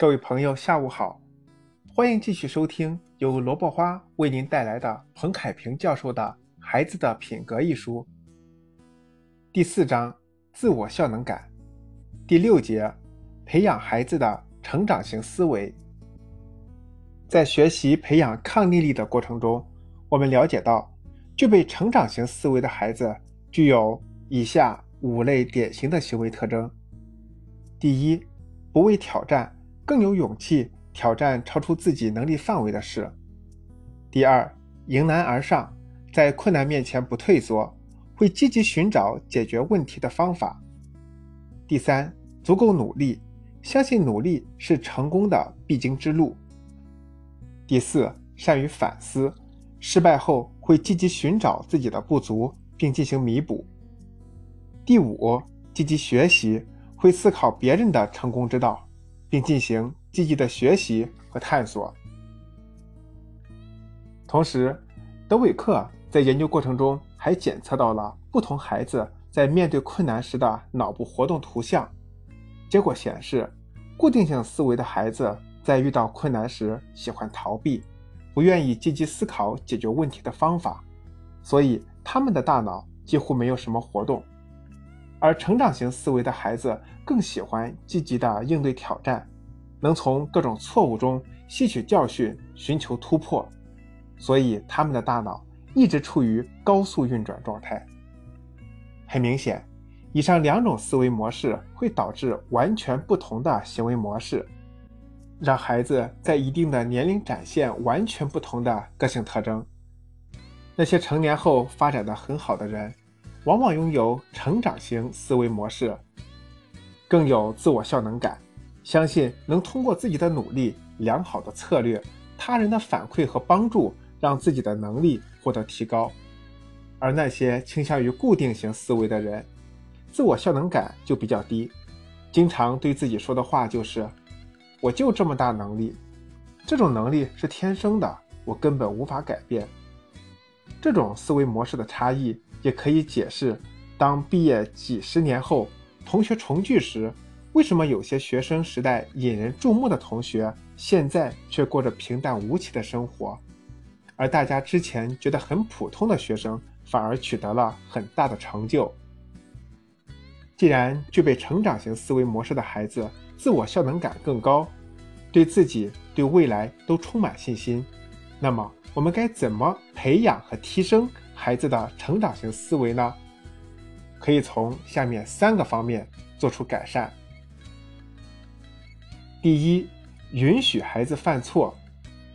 各位朋友，下午好，欢迎继续收听由萝卜花为您带来的彭凯平教授的《孩子的品格》一书。第四章：自我效能感。第六节：培养孩子的成长型思维。在学习培养抗逆力的过程中，我们了解到，具备成长型思维的孩子具有以下五类典型的行为特征：第一，不畏挑战。更有勇气挑战超出自己能力范围的事。第二，迎难而上，在困难面前不退缩，会积极寻找解决问题的方法。第三，足够努力，相信努力是成功的必经之路。第四，善于反思，失败后会积极寻找自己的不足并进行弥补。第五，积极学习，会思考别人的成功之道。并进行积极的学习和探索。同时，德韦克在研究过程中还检测到了不同孩子在面对困难时的脑部活动图像。结果显示，固定性思维的孩子在遇到困难时喜欢逃避，不愿意积极思考解决问题的方法，所以他们的大脑几乎没有什么活动。而成长型思维的孩子更喜欢积极的应对挑战，能从各种错误中吸取教训，寻求突破，所以他们的大脑一直处于高速运转状态。很明显，以上两种思维模式会导致完全不同的行为模式，让孩子在一定的年龄展现完全不同的个性特征。那些成年后发展的很好的人。往往拥有成长型思维模式，更有自我效能感，相信能通过自己的努力、良好的策略、他人的反馈和帮助，让自己的能力获得提高。而那些倾向于固定型思维的人，自我效能感就比较低，经常对自己说的话就是：“我就这么大能力，这种能力是天生的，我根本无法改变。”这种思维模式的差异。也可以解释，当毕业几十年后，同学重聚时，为什么有些学生时代引人注目的同学，现在却过着平淡无奇的生活，而大家之前觉得很普通的学生，反而取得了很大的成就。既然具备成长型思维模式的孩子，自我效能感更高，对自己、对未来都充满信心，那么我们该怎么培养和提升？孩子的成长型思维呢，可以从下面三个方面做出改善。第一，允许孩子犯错，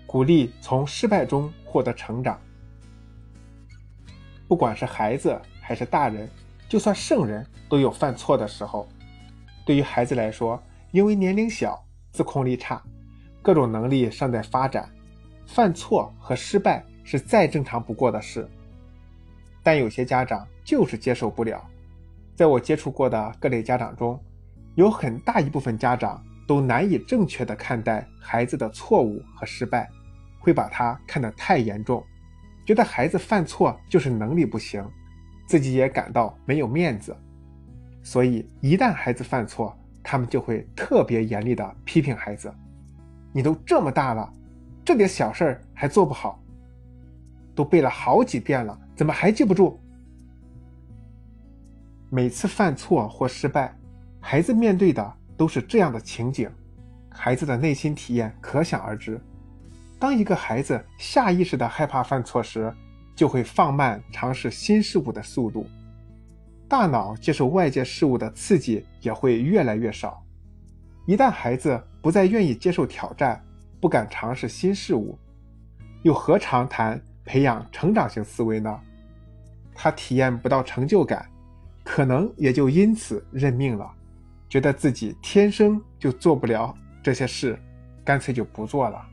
鼓励从失败中获得成长。不管是孩子还是大人，就算圣人都有犯错的时候。对于孩子来说，因为年龄小、自控力差、各种能力尚在发展，犯错和失败是再正常不过的事。但有些家长就是接受不了，在我接触过的各类家长中，有很大一部分家长都难以正确的看待孩子的错误和失败，会把他看得太严重，觉得孩子犯错就是能力不行，自己也感到没有面子，所以一旦孩子犯错，他们就会特别严厉的批评孩子：“你都这么大了，这点小事儿还做不好，都背了好几遍了。”怎么还记不住？每次犯错或失败，孩子面对的都是这样的情景，孩子的内心体验可想而知。当一个孩子下意识的害怕犯错时，就会放慢尝试新事物的速度，大脑接受外界事物的刺激也会越来越少。一旦孩子不再愿意接受挑战，不敢尝试新事物，又何尝谈？培养成长型思维呢，他体验不到成就感，可能也就因此认命了，觉得自己天生就做不了这些事，干脆就不做了。